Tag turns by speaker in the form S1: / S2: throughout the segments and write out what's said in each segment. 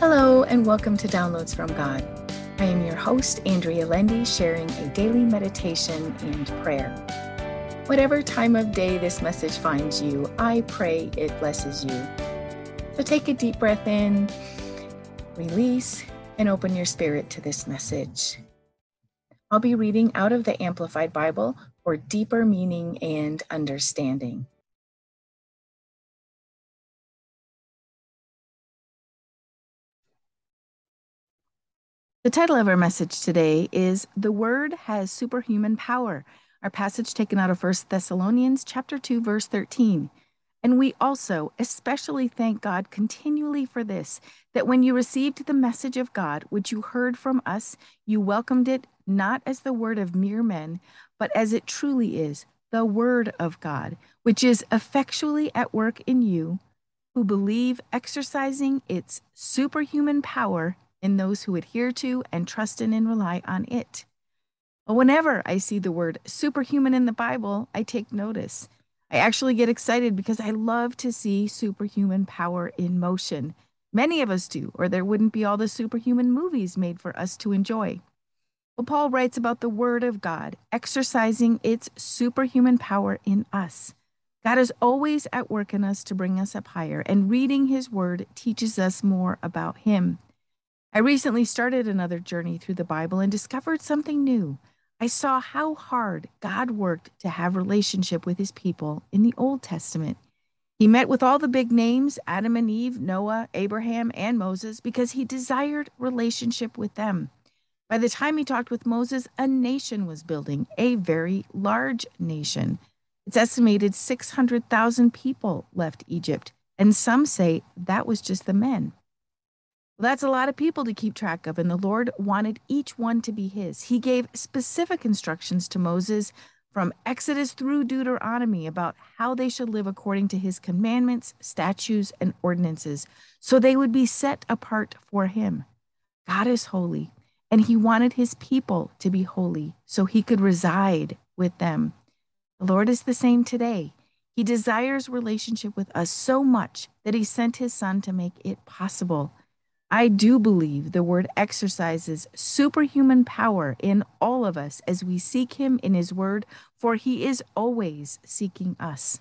S1: Hello, and welcome to Downloads from God. I am your host, Andrea Lendy, sharing a daily meditation and prayer. Whatever time of day this message finds you, I pray it blesses you. So take a deep breath in, release, and open your spirit to this message. I'll be reading out of the Amplified Bible for deeper meaning and understanding. The title of our message today is The Word Has Superhuman Power. Our passage taken out of 1 Thessalonians chapter 2 verse 13. And we also especially thank God continually for this that when you received the message of God which you heard from us, you welcomed it not as the word of mere men, but as it truly is, the word of God, which is effectually at work in you who believe exercising its superhuman power in those who adhere to and trust in and rely on it. But Whenever I see the word superhuman in the Bible, I take notice. I actually get excited because I love to see superhuman power in motion. Many of us do, or there wouldn't be all the superhuman movies made for us to enjoy. Well, Paul writes about the Word of God exercising its superhuman power in us. God is always at work in us to bring us up higher, and reading His Word teaches us more about Him. I recently started another journey through the Bible and discovered something new. I saw how hard God worked to have relationship with his people in the Old Testament. He met with all the big names, Adam and Eve, Noah, Abraham, and Moses, because he desired relationship with them. By the time he talked with Moses, a nation was building, a very large nation. It's estimated 600,000 people left Egypt, and some say that was just the men. That's a lot of people to keep track of, and the Lord wanted each one to be his. He gave specific instructions to Moses from Exodus through Deuteronomy about how they should live according to his commandments, statutes, and ordinances, so they would be set apart for him. God is holy, and he wanted his people to be holy so he could reside with them. The Lord is the same today. He desires relationship with us so much that he sent his son to make it possible. I do believe the word exercises superhuman power in all of us as we seek him in his word, for he is always seeking us.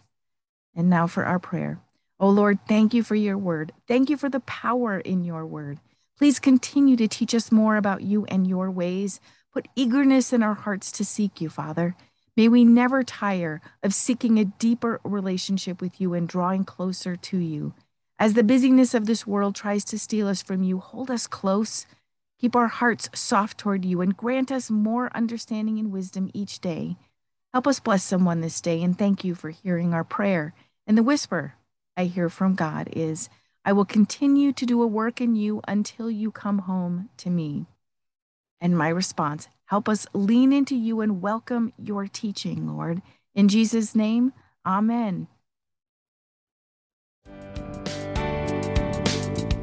S1: And now for our prayer. Oh Lord, thank you for your word. Thank you for the power in your word. Please continue to teach us more about you and your ways. Put eagerness in our hearts to seek you, Father. May we never tire of seeking a deeper relationship with you and drawing closer to you. As the busyness of this world tries to steal us from you, hold us close. Keep our hearts soft toward you and grant us more understanding and wisdom each day. Help us bless someone this day and thank you for hearing our prayer. And the whisper I hear from God is, I will continue to do a work in you until you come home to me. And my response, help us lean into you and welcome your teaching, Lord. In Jesus' name, amen.